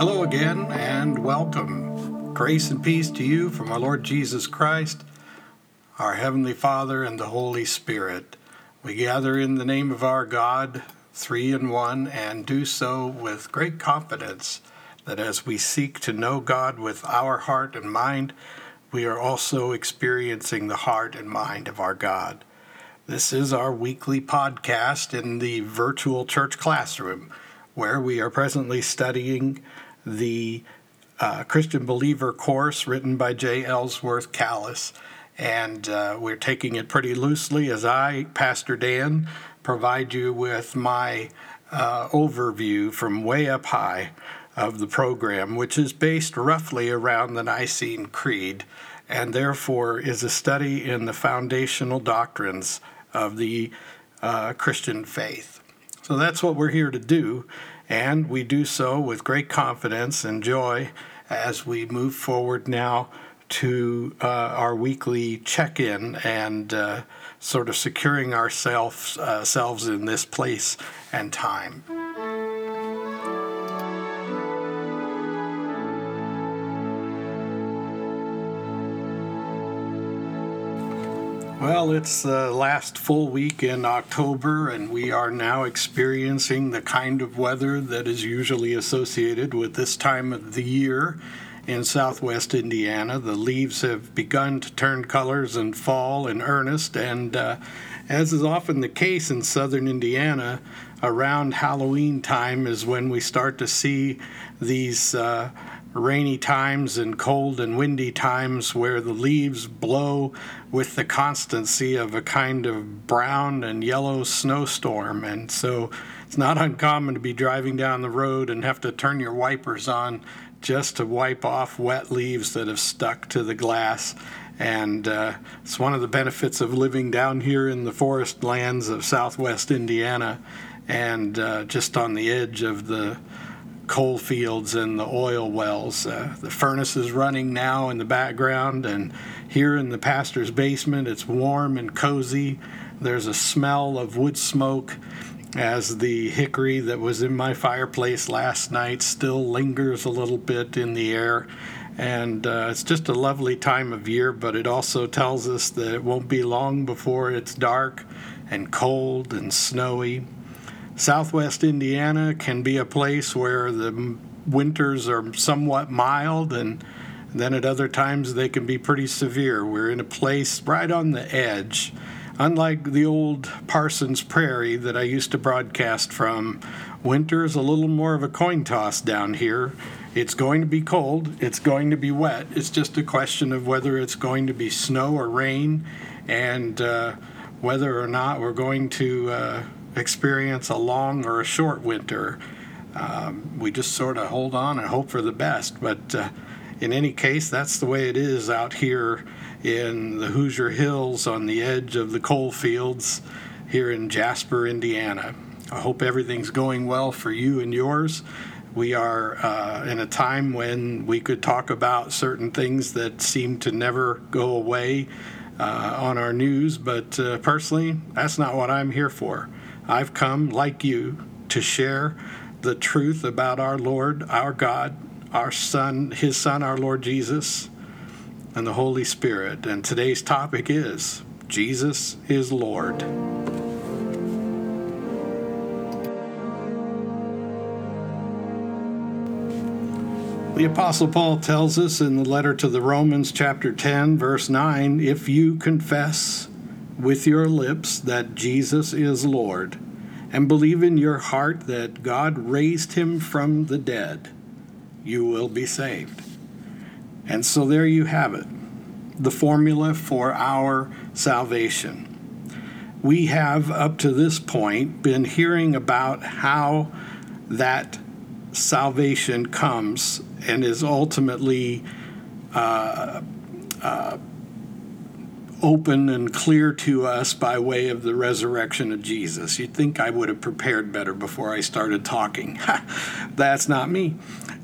Hello again and welcome. Grace and peace to you from our Lord Jesus Christ, our Heavenly Father, and the Holy Spirit. We gather in the name of our God, three in one, and do so with great confidence that as we seek to know God with our heart and mind, we are also experiencing the heart and mind of our God. This is our weekly podcast in the virtual church classroom, where we are presently studying the uh, Christian Believer course written by J. Ellsworth Kalas. And uh, we're taking it pretty loosely as I, Pastor Dan, provide you with my uh, overview from way up high of the program, which is based roughly around the Nicene Creed and therefore is a study in the foundational doctrines of the uh, Christian faith. So that's what we're here to do. And we do so with great confidence and joy as we move forward now to uh, our weekly check in and uh, sort of securing ourselves uh, in this place and time. Well, it's the last full week in October, and we are now experiencing the kind of weather that is usually associated with this time of the year in southwest Indiana. The leaves have begun to turn colors and fall in earnest, and uh, as is often the case in southern Indiana, around Halloween time is when we start to see these. Uh, rainy times and cold and windy times where the leaves blow with the constancy of a kind of brown and yellow snowstorm. And so it's not uncommon to be driving down the road and have to turn your wipers on just to wipe off wet leaves that have stuck to the glass. And uh, it's one of the benefits of living down here in the forest lands of southwest Indiana and uh, just on the edge of the coal fields and the oil wells. Uh, the furnace is running now in the background, and here in the pastor's basement, it's warm and cozy. There's a smell of wood smoke as the hickory that was in my fireplace last night still lingers a little bit in the air. And uh, it's just a lovely time of year, but it also tells us that it won't be long before it's dark and cold and snowy. Southwest Indiana can be a place where the winters are somewhat mild and then at other times they can be pretty severe. We're in a place right on the edge. Unlike the old Parsons Prairie that I used to broadcast from, winter is a little more of a coin toss down here. It's going to be cold, it's going to be wet. It's just a question of whether it's going to be snow or rain and uh, whether or not we're going to uh, experience a long or a short winter. Um, we just sort of hold on and hope for the best. But uh, in any case, that's the way it is out here in the Hoosier Hills on the edge of the coal fields here in Jasper, Indiana. I hope everything's going well for you and yours. We are uh, in a time when we could talk about certain things that seem to never go away uh, on our news, but uh, personally, that's not what I'm here for. I've come, like you, to share the truth about our Lord, our God, our Son, His Son, our Lord Jesus, and the Holy Spirit. And today's topic is Jesus is Lord. The Apostle Paul tells us in the letter to the Romans, chapter 10, verse 9 if you confess with your lips that Jesus is Lord, and believe in your heart that God raised him from the dead, you will be saved. And so there you have it the formula for our salvation. We have, up to this point, been hearing about how that salvation comes and is ultimately uh, uh, open and clear to us by way of the resurrection of Jesus. You'd think I would have prepared better before I started talking. That's not me.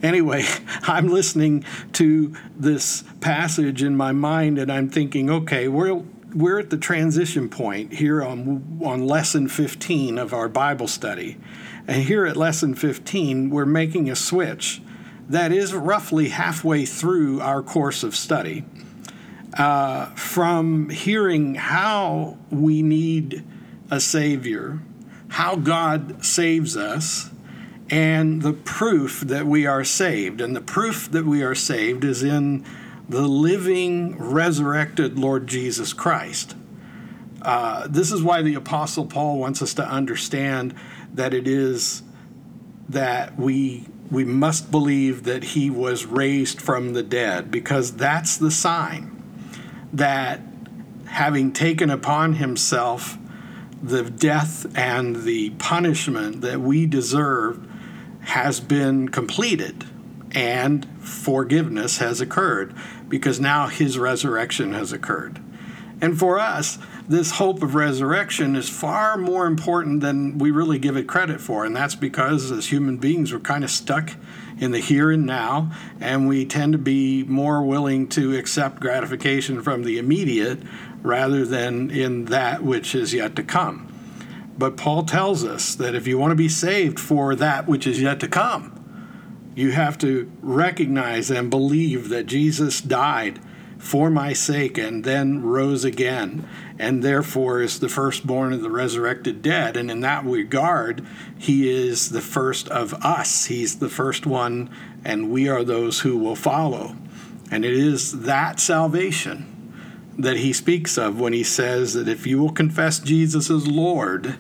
Anyway, I'm listening to this passage in my mind and I'm thinking, okay, we're we're at the transition point here on on lesson 15 of our Bible study. And here at lesson 15, we're making a switch that is roughly halfway through our course of study, uh, from hearing how we need a Savior, how God saves us, and the proof that we are saved. And the proof that we are saved is in the living, resurrected Lord Jesus Christ. Uh, this is why the Apostle Paul wants us to understand that it is that we we must believe that he was raised from the dead because that's the sign that having taken upon himself the death and the punishment that we deserve has been completed and forgiveness has occurred because now his resurrection has occurred. And for us, this hope of resurrection is far more important than we really give it credit for. And that's because as human beings, we're kind of stuck in the here and now, and we tend to be more willing to accept gratification from the immediate rather than in that which is yet to come. But Paul tells us that if you want to be saved for that which is yet to come, you have to recognize and believe that Jesus died for my sake and then rose again, and therefore is the firstborn of the resurrected dead. And in that regard, he is the first of us. He's the first one, and we are those who will follow. And it is that salvation that he speaks of when he says that if you will confess Jesus as Lord,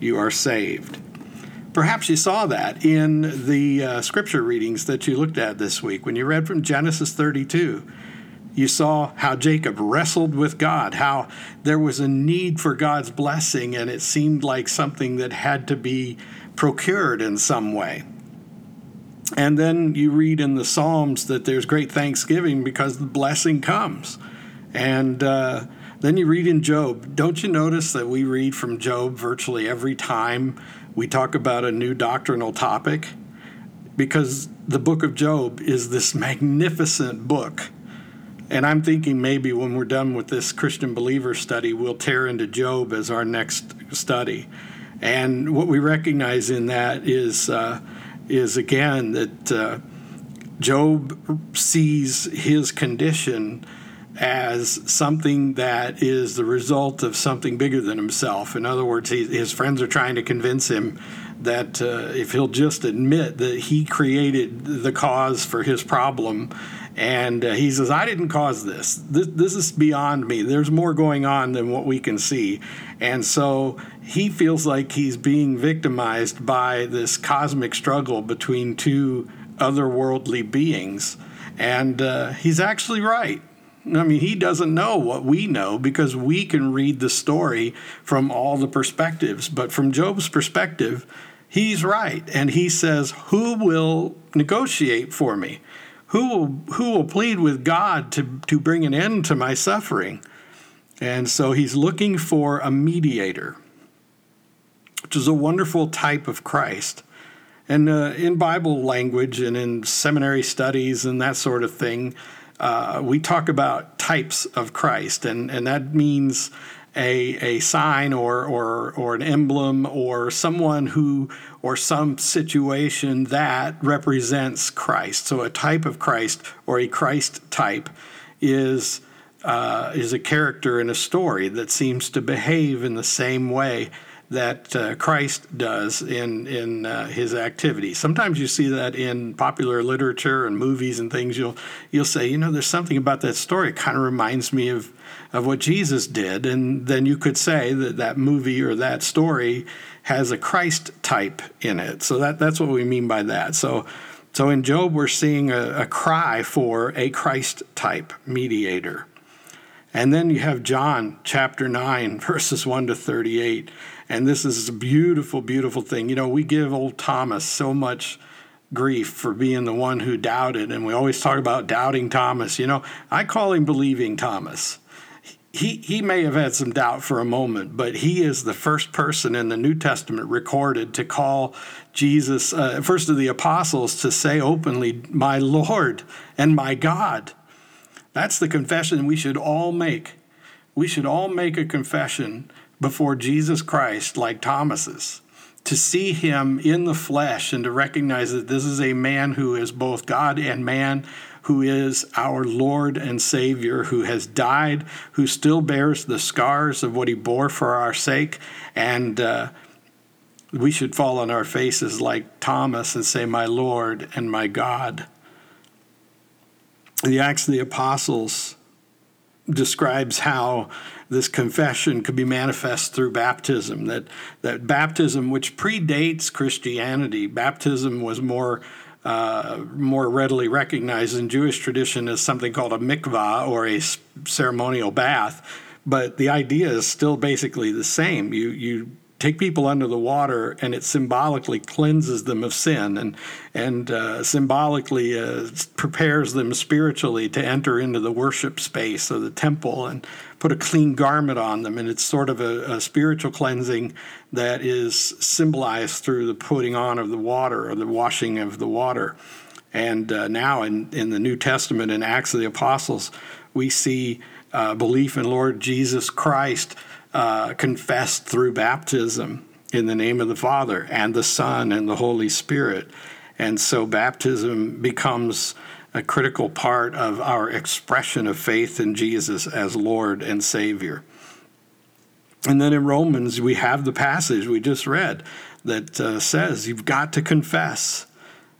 you are saved. Perhaps you saw that in the uh, scripture readings that you looked at this week when you read from Genesis 32 you saw how Jacob wrestled with God, how there was a need for God's blessing, and it seemed like something that had to be procured in some way. And then you read in the Psalms that there's great thanksgiving because the blessing comes. And uh, then you read in Job. Don't you notice that we read from Job virtually every time we talk about a new doctrinal topic? Because the book of Job is this magnificent book and I'm thinking maybe when we're done with this Christian believer study, we'll tear into Job as our next study. And what we recognize in that is, uh, is again, that uh, Job sees his condition as something that is the result of something bigger than himself. In other words, he, his friends are trying to convince him that uh, if he'll just admit that he created the cause for his problem and uh, he says, I didn't cause this. this. This is beyond me. There's more going on than what we can see. And so he feels like he's being victimized by this cosmic struggle between two otherworldly beings. And uh, he's actually right. I mean, he doesn't know what we know because we can read the story from all the perspectives. But from Job's perspective, he's right. And he says, Who will negotiate for me? Who will, who will plead with God to, to bring an end to my suffering? And so he's looking for a mediator, which is a wonderful type of Christ. And uh, in Bible language and in seminary studies and that sort of thing, uh, we talk about types of Christ, and, and that means a, a sign or, or, or an emblem or someone who or some situation that represents Christ. So a type of Christ or a Christ type is uh, is a character in a story that seems to behave in the same way that uh, Christ does in in uh, his activity. Sometimes you see that in popular literature and movies and things. You'll you'll say, you know, there's something about that story. It kind of reminds me of of what Jesus did, and then you could say that that movie or that story has a Christ type in it. So that that's what we mean by that. So. So in Job, we're seeing a, a cry for a Christ type mediator. And then you have John chapter 9, verses 1 to 38. And this is a beautiful, beautiful thing. You know, we give old Thomas so much grief for being the one who doubted, and we always talk about doubting Thomas. You know, I call him believing Thomas. He, he may have had some doubt for a moment, but he is the first person in the New Testament recorded to call Jesus, uh, first of the apostles, to say openly, My Lord and my God. That's the confession we should all make. We should all make a confession before Jesus Christ like Thomas's to see him in the flesh and to recognize that this is a man who is both God and man, who is our Lord and Savior, who has died, who still bears the scars of what he bore for our sake. And uh, we should fall on our faces like Thomas and say, My Lord and my God. The Acts of the Apostles describes how this confession could be manifest through baptism. That that baptism, which predates Christianity, baptism was more uh, more readily recognized in Jewish tradition as something called a mikvah or a ceremonial bath. But the idea is still basically the same. You you take people under the water and it symbolically cleanses them of sin and and uh, symbolically uh, prepares them spiritually to enter into the worship space of the temple and put a clean garment on them. And it's sort of a, a spiritual cleansing that is symbolized through the putting on of the water or the washing of the water. And uh, now in, in the new testament in acts of the apostles we see uh, belief in lord jesus christ uh, confessed through baptism in the name of the Father and the Son and the Holy Spirit. And so baptism becomes a critical part of our expression of faith in Jesus as Lord and Savior. And then in Romans, we have the passage we just read that uh, says you've got to confess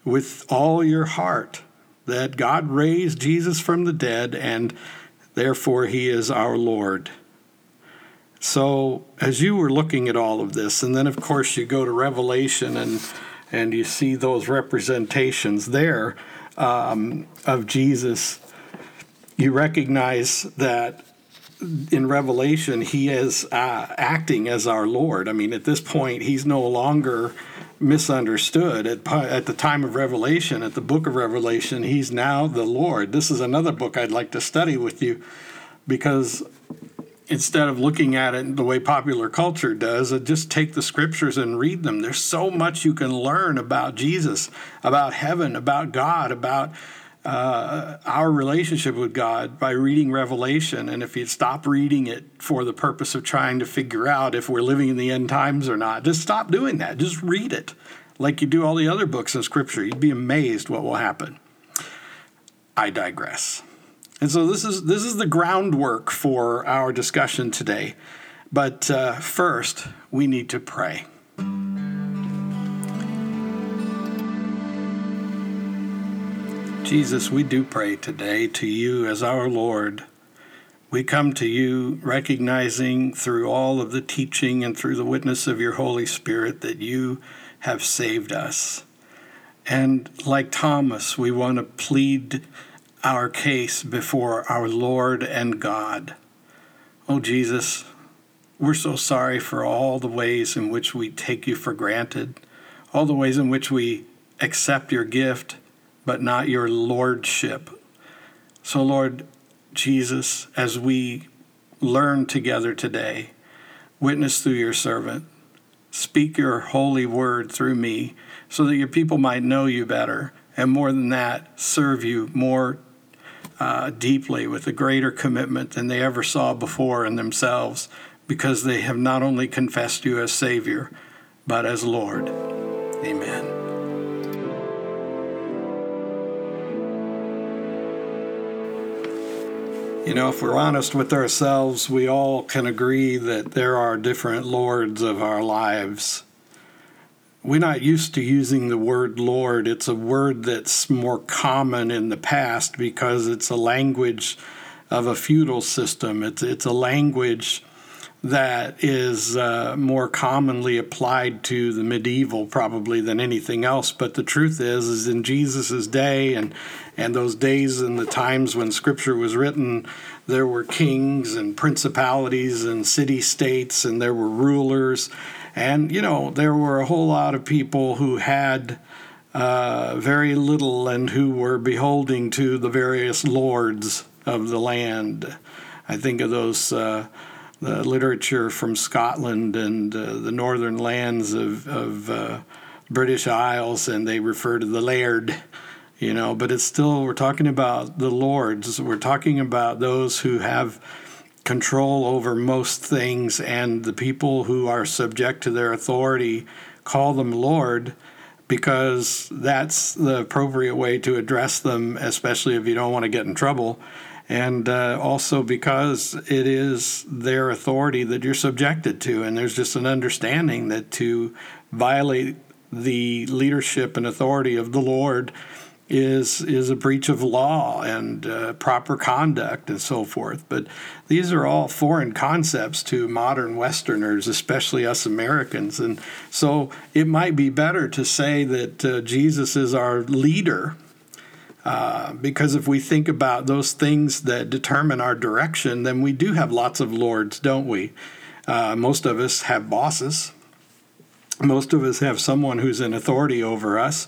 with all your heart that God raised Jesus from the dead and therefore he is our Lord. So, as you were looking at all of this, and then of course you go to Revelation and and you see those representations there um, of Jesus, you recognize that in Revelation he is uh, acting as our Lord. I mean, at this point, he's no longer misunderstood. At, at the time of Revelation, at the book of Revelation, he's now the Lord. This is another book I'd like to study with you because instead of looking at it the way popular culture does, uh, just take the scriptures and read them. There's so much you can learn about Jesus, about heaven, about God, about uh, our relationship with God by reading Revelation. And if you stop reading it for the purpose of trying to figure out if we're living in the end times or not, just stop doing that. Just read it like you do all the other books in Scripture. You'd be amazed what will happen. I digress. And so this is this is the groundwork for our discussion today. But uh, first, we need to pray. Jesus, we do pray today to you as our Lord. We come to you recognizing through all of the teaching and through the witness of your Holy Spirit that you have saved us. And like Thomas, we want to plead our case before our Lord and God. Oh, Jesus, we're so sorry for all the ways in which we take you for granted, all the ways in which we accept your gift, but not your lordship. So, Lord Jesus, as we learn together today, witness through your servant, speak your holy word through me so that your people might know you better, and more than that, serve you more uh, deeply with a greater commitment than they ever saw before in themselves because they have not only confessed you as Savior, but as Lord. Amen. You know, if we're honest with ourselves, we all can agree that there are different lords of our lives we're not used to using the word Lord. It's a word that's more common in the past because it's a language of a feudal system. It's it's a language that is uh, more commonly applied to the medieval probably than anything else. But the truth is, is in Jesus's day and and those days and the times when Scripture was written, there were kings and principalities and city states and there were rulers and, you know, there were a whole lot of people who had uh, very little and who were beholding to the various lords of the land. I think of those. Uh, the literature from Scotland and uh, the northern lands of, of uh, British Isles, and they refer to the laird, you know, but it's still, we're talking about the lords. We're talking about those who have control over most things, and the people who are subject to their authority call them Lord because that's the appropriate way to address them, especially if you don't want to get in trouble. And uh, also because it is their authority that you're subjected to. And there's just an understanding that to violate the leadership and authority of the Lord is is a breach of law and uh, proper conduct and so forth. But these are all foreign concepts to modern Westerners, especially us Americans. And so it might be better to say that uh, Jesus is our leader. Uh, because if we think about those things that determine our direction, then we do have lots of lords, don't we? Uh, most of us have bosses. Most of us have someone who's in authority over us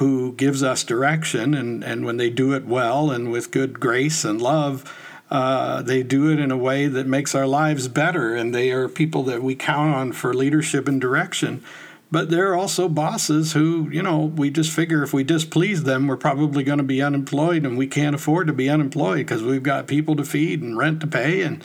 who gives us direction, and, and when they do it well and with good grace and love, uh, they do it in a way that makes our lives better, and they are people that we count on for leadership and direction. But there are also bosses who, you know, we just figure if we displease them, we're probably going to be unemployed, and we can't afford to be unemployed because we've got people to feed and rent to pay. And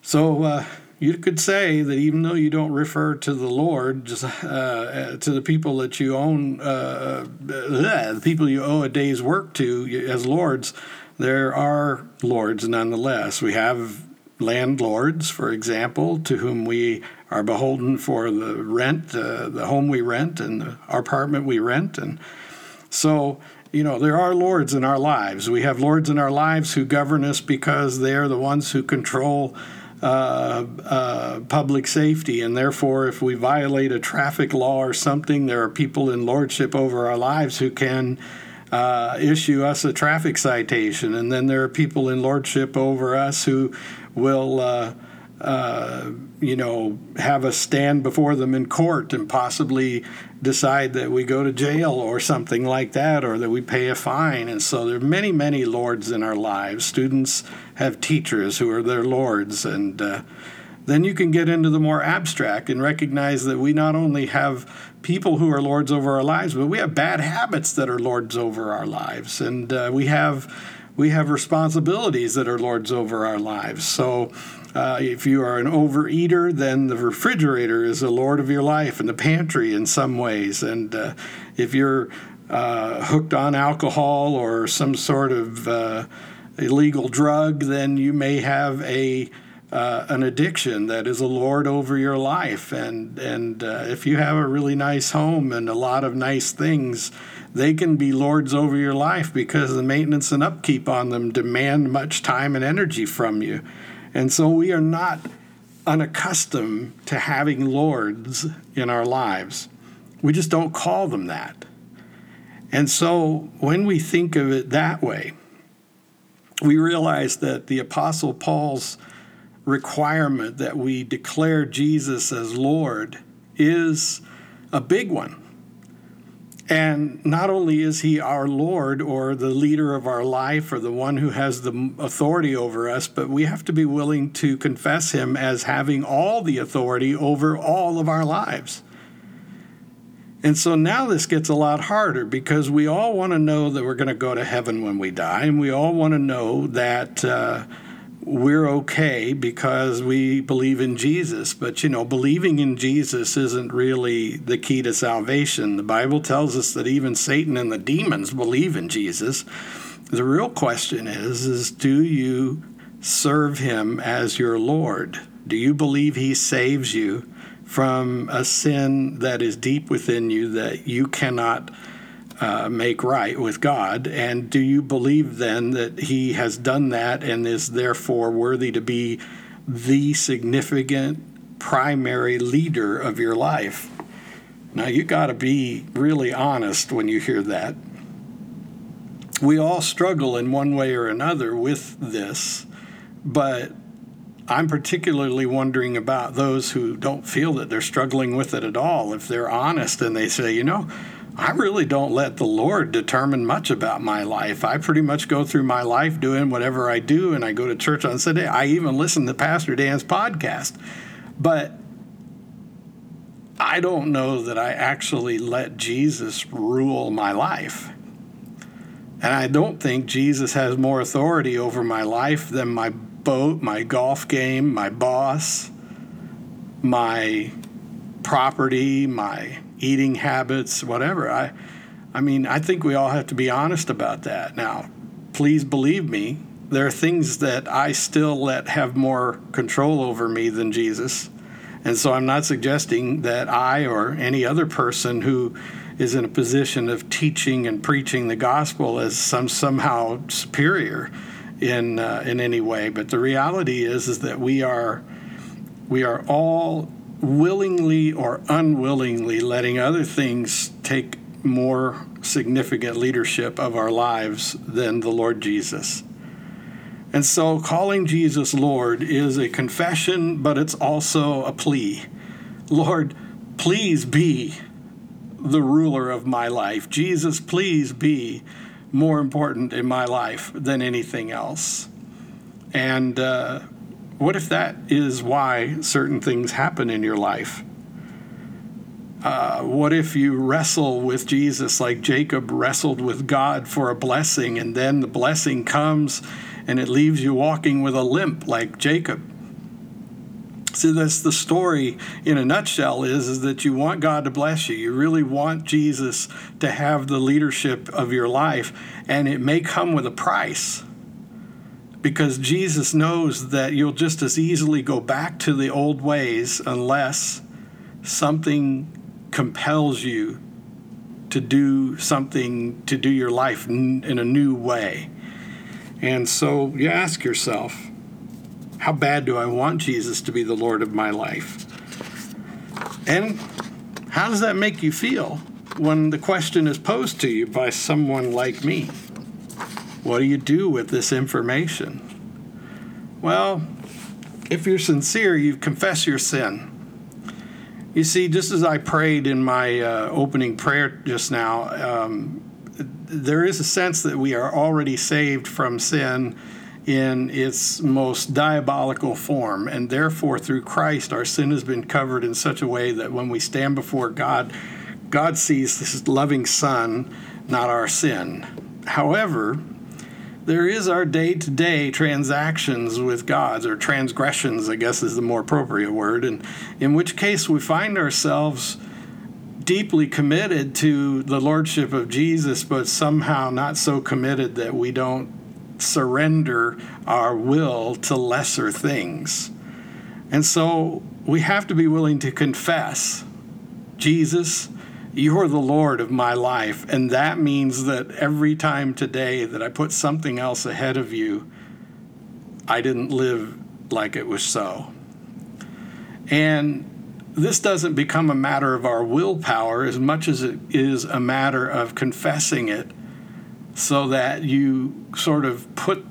so, uh, you could say that even though you don't refer to the Lord, just uh, to the people that you own, uh, the people you owe a day's work to as lords, there are lords nonetheless. We have landlords, for example, to whom we are beholden for the rent, uh, the home we rent, and the apartment we rent, and so you know, there are lords in our lives. We have lords in our lives who govern us because they are the ones who control uh, uh, public safety, and therefore, if we violate a traffic law or something, there are people in lordship over our lives who can uh, issue us a traffic citation, and then there are people in lordship over us who will uh, uh, you know, have us stand before them in court and possibly decide that we go to jail or something like that, or that we pay a fine. And so there are many, many lords in our lives. Students have teachers who are their lords. And uh, then you can get into the more abstract and recognize that we not only have people who are lords over our lives, but we have bad habits that are lords over our lives. And uh, we have we have responsibilities that are lords over our lives. So uh, if you are an overeater, then the refrigerator is the lord of your life and the pantry in some ways. And uh, if you're uh, hooked on alcohol or some sort of uh, illegal drug, then you may have a uh, an addiction that is a lord over your life. And and uh, if you have a really nice home and a lot of nice things, they can be lords over your life because the maintenance and upkeep on them demand much time and energy from you. And so we are not unaccustomed to having lords in our lives. We just don't call them that. And so when we think of it that way, we realize that the Apostle Paul's requirement that we declare Jesus as Lord is a big one. And not only is he our Lord or the leader of our life or the one who has the authority over us, but we have to be willing to confess him as having all the authority over all of our lives. And so now this gets a lot harder because we all want to know that we're going to go to heaven when we die, and we all want to know that. Uh, we're okay because we believe in Jesus. But, you know, believing in Jesus isn't really the key to salvation. The Bible tells us that even Satan and the demons believe in Jesus. The real question is, is do you serve him as your Lord? Do you believe he saves you from a sin that is deep within you that you cannot uh, make right with God? And do you believe then that He has done that and is therefore worthy to be the significant primary leader of your life? Now, you got to be really honest when you hear that. We all struggle in one way or another with this, but I'm particularly wondering about those who don't feel that they're struggling with it at all. If they're honest and they say, you know, I really don't let the Lord determine much about my life. I pretty much go through my life doing whatever I do, and I go to church on Sunday. I even listen to Pastor Dan's podcast. But I don't know that I actually let Jesus rule my life. And I don't think Jesus has more authority over my life than my boat, my golf game, my boss, my property, my eating habits, whatever. I, I mean, I think we all have to be honest about that. Now, please believe me, there are things that I still let have more control over me than Jesus. And so I'm not suggesting that I or any other person who is in a position of teaching and preaching the gospel is some somehow superior in uh, in any way. But the reality is is that we are we are all willingly or unwillingly letting other things take more significant leadership of our lives than the Lord Jesus. And so calling Jesus Lord is a confession, but it's also a plea. Lord, please be the ruler of my life. Jesus, please be more important in my life than anything else. And uh, what if that is why certain things happen in your life? Uh, what if you wrestle with Jesus like Jacob wrestled with God for a blessing, and then the blessing comes and it leaves you walking with a limp like Jacob? See, that's the story in a nutshell is, is that you want God to bless you. You really want Jesus to have the leadership of your life, and it may come with a price because Jesus knows that you'll just as easily go back to the old ways unless something compels you to do something to do your life in a new way. And so you ask yourself, how bad do I want Jesus to be the Lord of my life? And how does that make you feel when the question is posed to you by someone like me? What do you do with this information? Well, if you're sincere, you confess your sin. You see, just as I prayed in my uh, opening prayer just now, um, there is a sense that we are already saved from sin in its most diabolical form. And therefore, through Christ, our sin has been covered in such a way that when we stand before God, God sees this loving Son, not our sin. However, there is our day to day transactions with God, or transgressions, I guess is the more appropriate word, and in which case we find ourselves deeply committed to the Lordship of Jesus, but somehow not so committed that we don't surrender our will to lesser things. And so we have to be willing to confess Jesus, you're the Lord of my life. And that means that every time today that I put something else ahead of you, I didn't live like it was so. And this doesn't become a matter of our willpower as much as it is a matter of confessing it so that you sort of put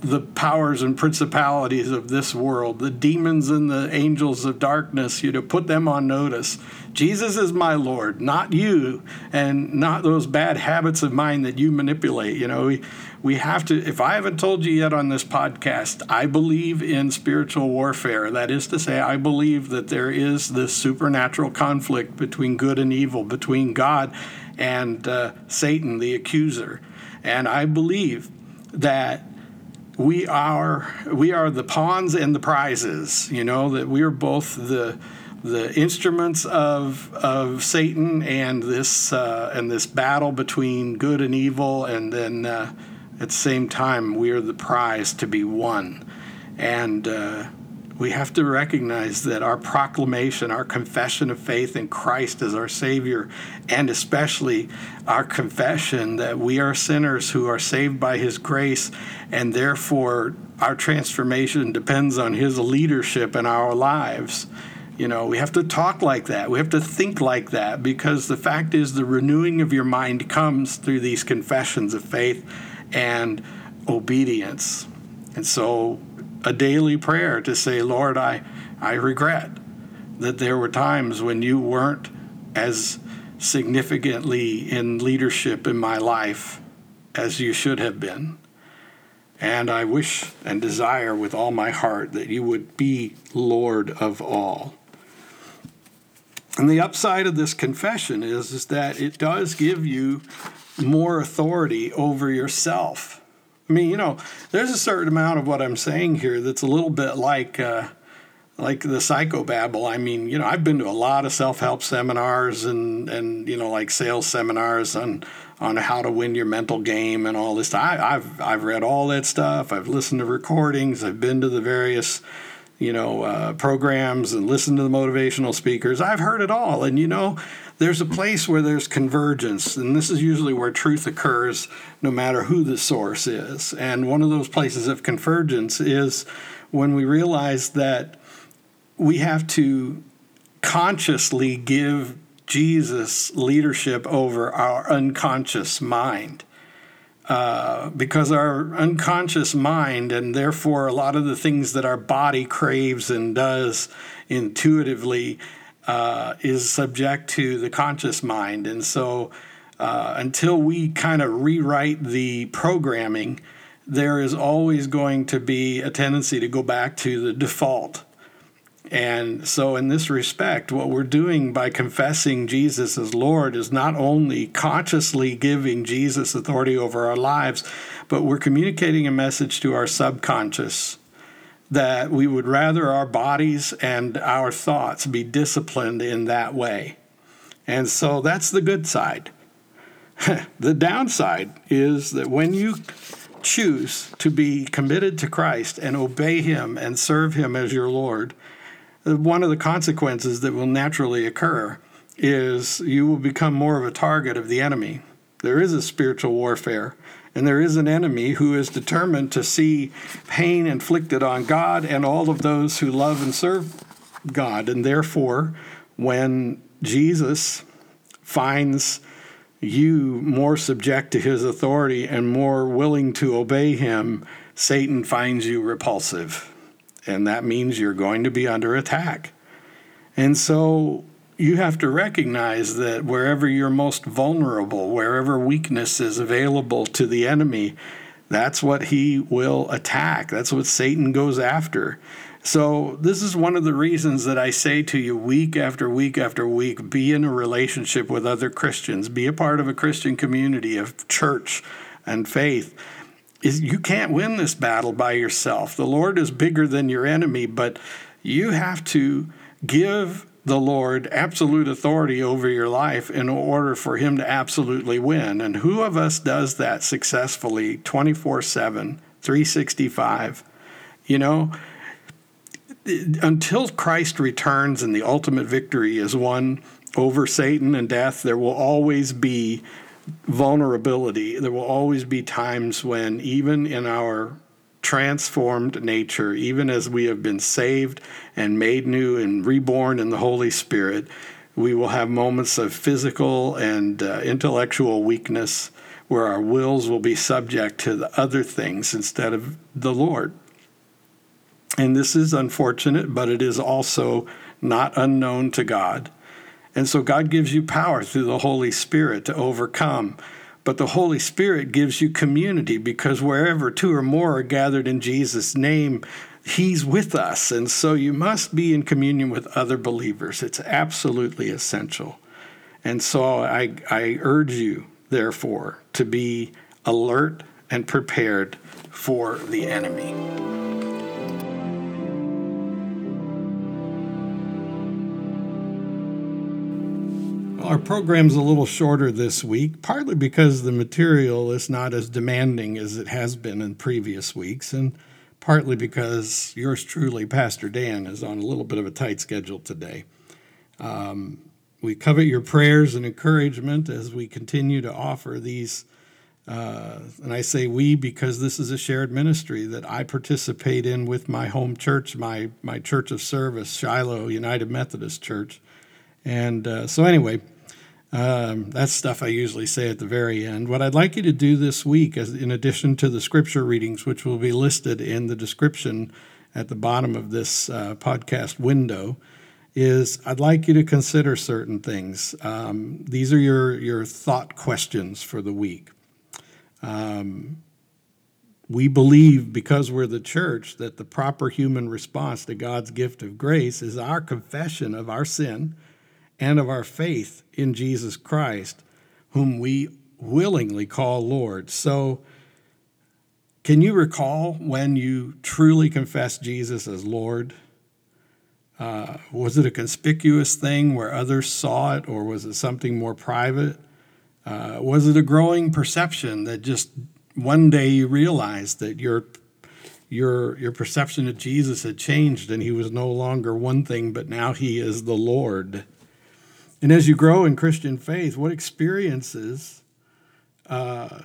the powers and principalities of this world, the demons and the angels of darkness, you know, put them on notice. Jesus is my Lord, not you, and not those bad habits of mine that you manipulate. You know, we, we have to, if I haven't told you yet on this podcast, I believe in spiritual warfare. That is to say, I believe that there is this supernatural conflict between good and evil, between God and uh, Satan, the accuser. And I believe that we are we are the pawns and the prizes. You know that we are both the the instruments of of Satan and this uh, and this battle between good and evil, and then uh, at the same time we are the prize to be won. And uh, we have to recognize that our proclamation, our confession of faith in Christ as our Savior, and especially our confession that we are sinners who are saved by His grace, and therefore our transformation depends on His leadership in our lives. You know, we have to talk like that. We have to think like that because the fact is, the renewing of your mind comes through these confessions of faith and obedience. And so a daily prayer to say, Lord, I, I regret that there were times when you weren't as significantly in leadership in my life as you should have been. And I wish and desire with all my heart that you would be Lord of all. And the upside of this confession is, is that it does give you more authority over yourself I mean, you know, there's a certain amount of what I'm saying here that's a little bit like uh, like the psychobabble. I mean, you know, I've been to a lot of self-help seminars and and you know, like sales seminars on on how to win your mental game and all this. I, I've I've read all that stuff. I've listened to recordings. I've been to the various you know uh, programs and listened to the motivational speakers. I've heard it all, and you know, there's a place where there's convergence, and this is usually where truth occurs, no matter who the source is. And one of those places of convergence is when we realize that we have to consciously give Jesus leadership over our unconscious mind. Uh, because our unconscious mind, and therefore a lot of the things that our body craves and does intuitively, uh, is subject to the conscious mind. And so uh, until we kind of rewrite the programming, there is always going to be a tendency to go back to the default and so, in this respect, what we're doing by confessing Jesus as Lord is not only consciously giving Jesus authority over our lives, but we're communicating a message to our subconscious that we would rather our bodies and our thoughts be disciplined in that way. And so, that's the good side. the downside is that when you choose to be committed to Christ and obey Him and serve Him as your Lord, one of the consequences that will naturally occur is you will become more of a target of the enemy. There is a spiritual warfare, and there is an enemy who is determined to see pain inflicted on God and all of those who love and serve God. And therefore, when Jesus finds you more subject to his authority and more willing to obey him, Satan finds you repulsive and that means you're going to be under attack. And so you have to recognize that wherever you're most vulnerable, wherever weakness is available to the enemy, that's what he will attack. That's what Satan goes after. So, this is one of the reasons that I say to you week after week after week be in a relationship with other Christians, be a part of a Christian community of church and faith is you can't win this battle by yourself. The Lord is bigger than your enemy, but you have to give the Lord absolute authority over your life in order for him to absolutely win. And who of us does that successfully 24 7, 365? You know, until Christ returns and the ultimate victory is won over Satan and death, there will always be vulnerability. There will always be times when, even in our transformed nature, even as we have been saved and made new and reborn in the Holy Spirit, we will have moments of physical and uh, intellectual weakness where our wills will be subject to the other things instead of the Lord. And this is unfortunate, but it is also not unknown to God. And so God gives you power through the Holy Spirit to overcome. But the Holy Spirit gives you community because wherever two or more are gathered in Jesus' name, He's with us. And so you must be in communion with other believers. It's absolutely essential. And so I, I urge you, therefore, to be alert and prepared for the enemy. Our program's a little shorter this week, partly because the material is not as demanding as it has been in previous weeks, and partly because yours truly, Pastor Dan, is on a little bit of a tight schedule today. Um, we covet your prayers and encouragement as we continue to offer these. Uh, and I say we because this is a shared ministry that I participate in with my home church, my my church of service, Shiloh United Methodist Church. And uh, so, anyway, um, that's stuff I usually say at the very end. What I'd like you to do this week, as in addition to the scripture readings, which will be listed in the description at the bottom of this uh, podcast window, is I'd like you to consider certain things. Um, these are your your thought questions for the week. Um, we believe because we're the church that the proper human response to God's gift of grace is our confession of our sin and of our faith in Jesus Christ, whom we willingly call Lord. So, can you recall when you truly confessed Jesus as Lord? Uh, was it a conspicuous thing where others saw it, or was it something more private? Uh, was it a growing perception that just one day you realized that your your your perception of Jesus had changed and he was no longer one thing, but now he is the Lord? And as you grow in Christian faith, what experiences uh,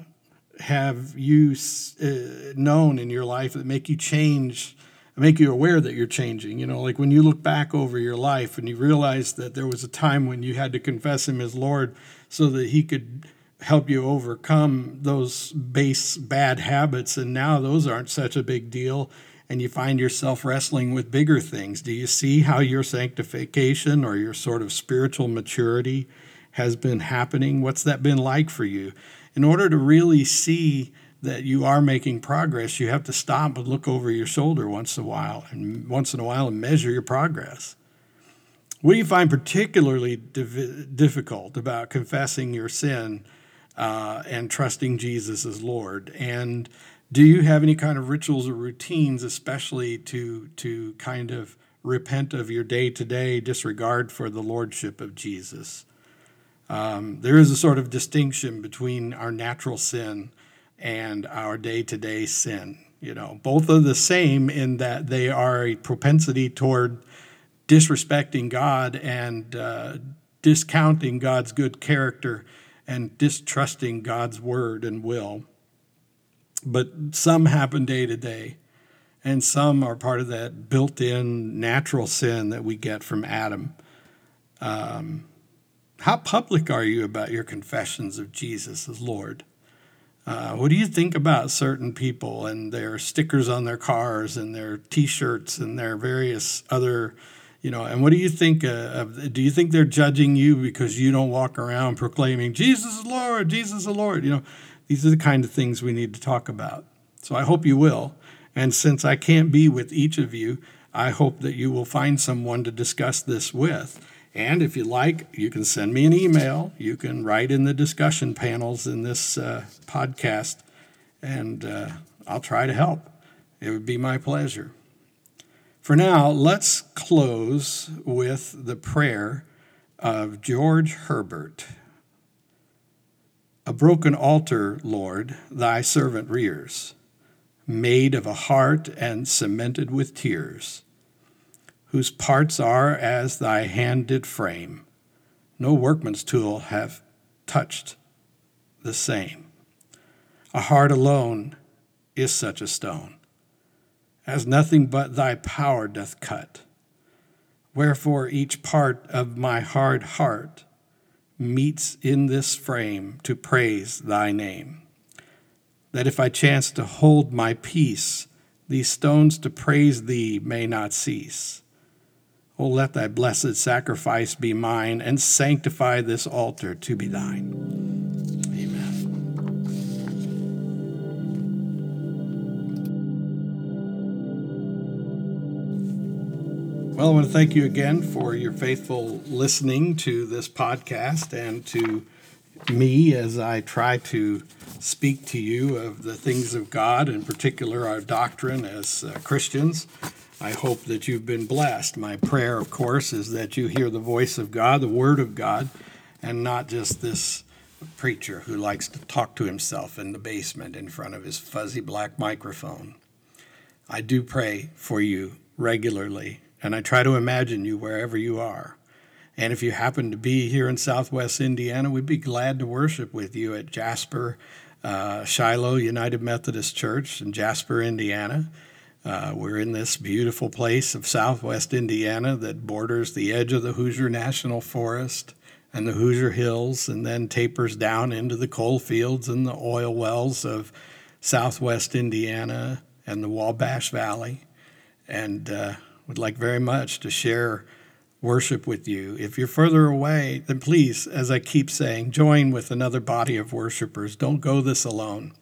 have you uh, known in your life that make you change make you aware that you're changing. You know, like when you look back over your life and you realize that there was a time when you had to confess Him as Lord so that He could help you overcome those base bad habits, and now those aren't such a big deal. And you find yourself wrestling with bigger things. Do you see how your sanctification or your sort of spiritual maturity has been happening? What's that been like for you? In order to really see that you are making progress, you have to stop and look over your shoulder once in a while and once in a while and measure your progress. What do you find particularly div- difficult about confessing your sin uh, and trusting Jesus as Lord? And do you have any kind of rituals or routines, especially to to kind of repent of your day to day disregard for the lordship of Jesus? Um, there is a sort of distinction between our natural sin and our day to day sin. You know, both are the same in that they are a propensity toward disrespecting God and uh, discounting God's good character and distrusting God's word and will. But some happen day to day, and some are part of that built in natural sin that we get from Adam. Um, how public are you about your confessions of Jesus as Lord? Uh, what do you think about certain people and their stickers on their cars and their T-shirts and their various other, you know? And what do you think uh, of? Do you think they're judging you because you don't walk around proclaiming Jesus is Lord, Jesus is Lord? You know, these are the kind of things we need to talk about. So I hope you will. And since I can't be with each of you, I hope that you will find someone to discuss this with. And if you like, you can send me an email. You can write in the discussion panels in this uh, podcast, and uh, I'll try to help. It would be my pleasure. For now, let's close with the prayer of George Herbert. A broken altar, Lord, thy servant rears, made of a heart and cemented with tears whose parts are as thy hand did frame. No workman's tool hath touched the same. A heart alone is such a stone, as nothing but thy power doth cut. Wherefore each part of my hard heart meets in this frame to praise thy name. That if I chance to hold my peace, these stones to praise thee may not cease. Oh, let thy blessed sacrifice be mine, and sanctify this altar to be thine. Well, I want to thank you again for your faithful listening to this podcast and to me as I try to speak to you of the things of God, in particular our doctrine as uh, Christians. I hope that you've been blessed. My prayer, of course, is that you hear the voice of God, the Word of God, and not just this preacher who likes to talk to himself in the basement in front of his fuzzy black microphone. I do pray for you regularly, and I try to imagine you wherever you are. And if you happen to be here in Southwest Indiana, we'd be glad to worship with you at Jasper uh, Shiloh United Methodist Church in Jasper, Indiana. Uh, we're in this beautiful place of southwest Indiana that borders the edge of the Hoosier National Forest and the Hoosier Hills, and then tapers down into the coal fields and the oil wells of southwest Indiana and the Wabash Valley. And uh, would like very much to share worship with you. If you're further away, then please, as I keep saying, join with another body of worshipers. Don't go this alone.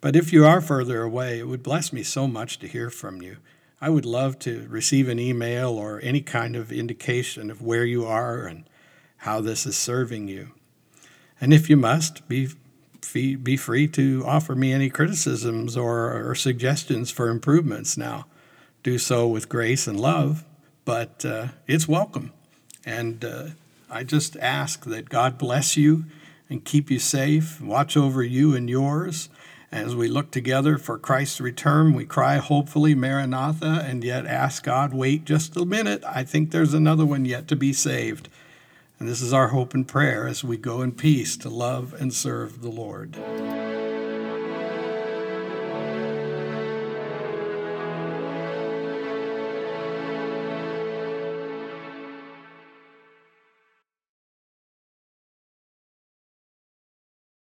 But if you are further away, it would bless me so much to hear from you. I would love to receive an email or any kind of indication of where you are and how this is serving you. And if you must, be, be free to offer me any criticisms or, or suggestions for improvements now. Do so with grace and love, but uh, it's welcome. And uh, I just ask that God bless you and keep you safe, watch over you and yours. As we look together for Christ's return, we cry, hopefully, Maranatha, and yet ask God, wait just a minute. I think there's another one yet to be saved. And this is our hope and prayer as we go in peace to love and serve the Lord.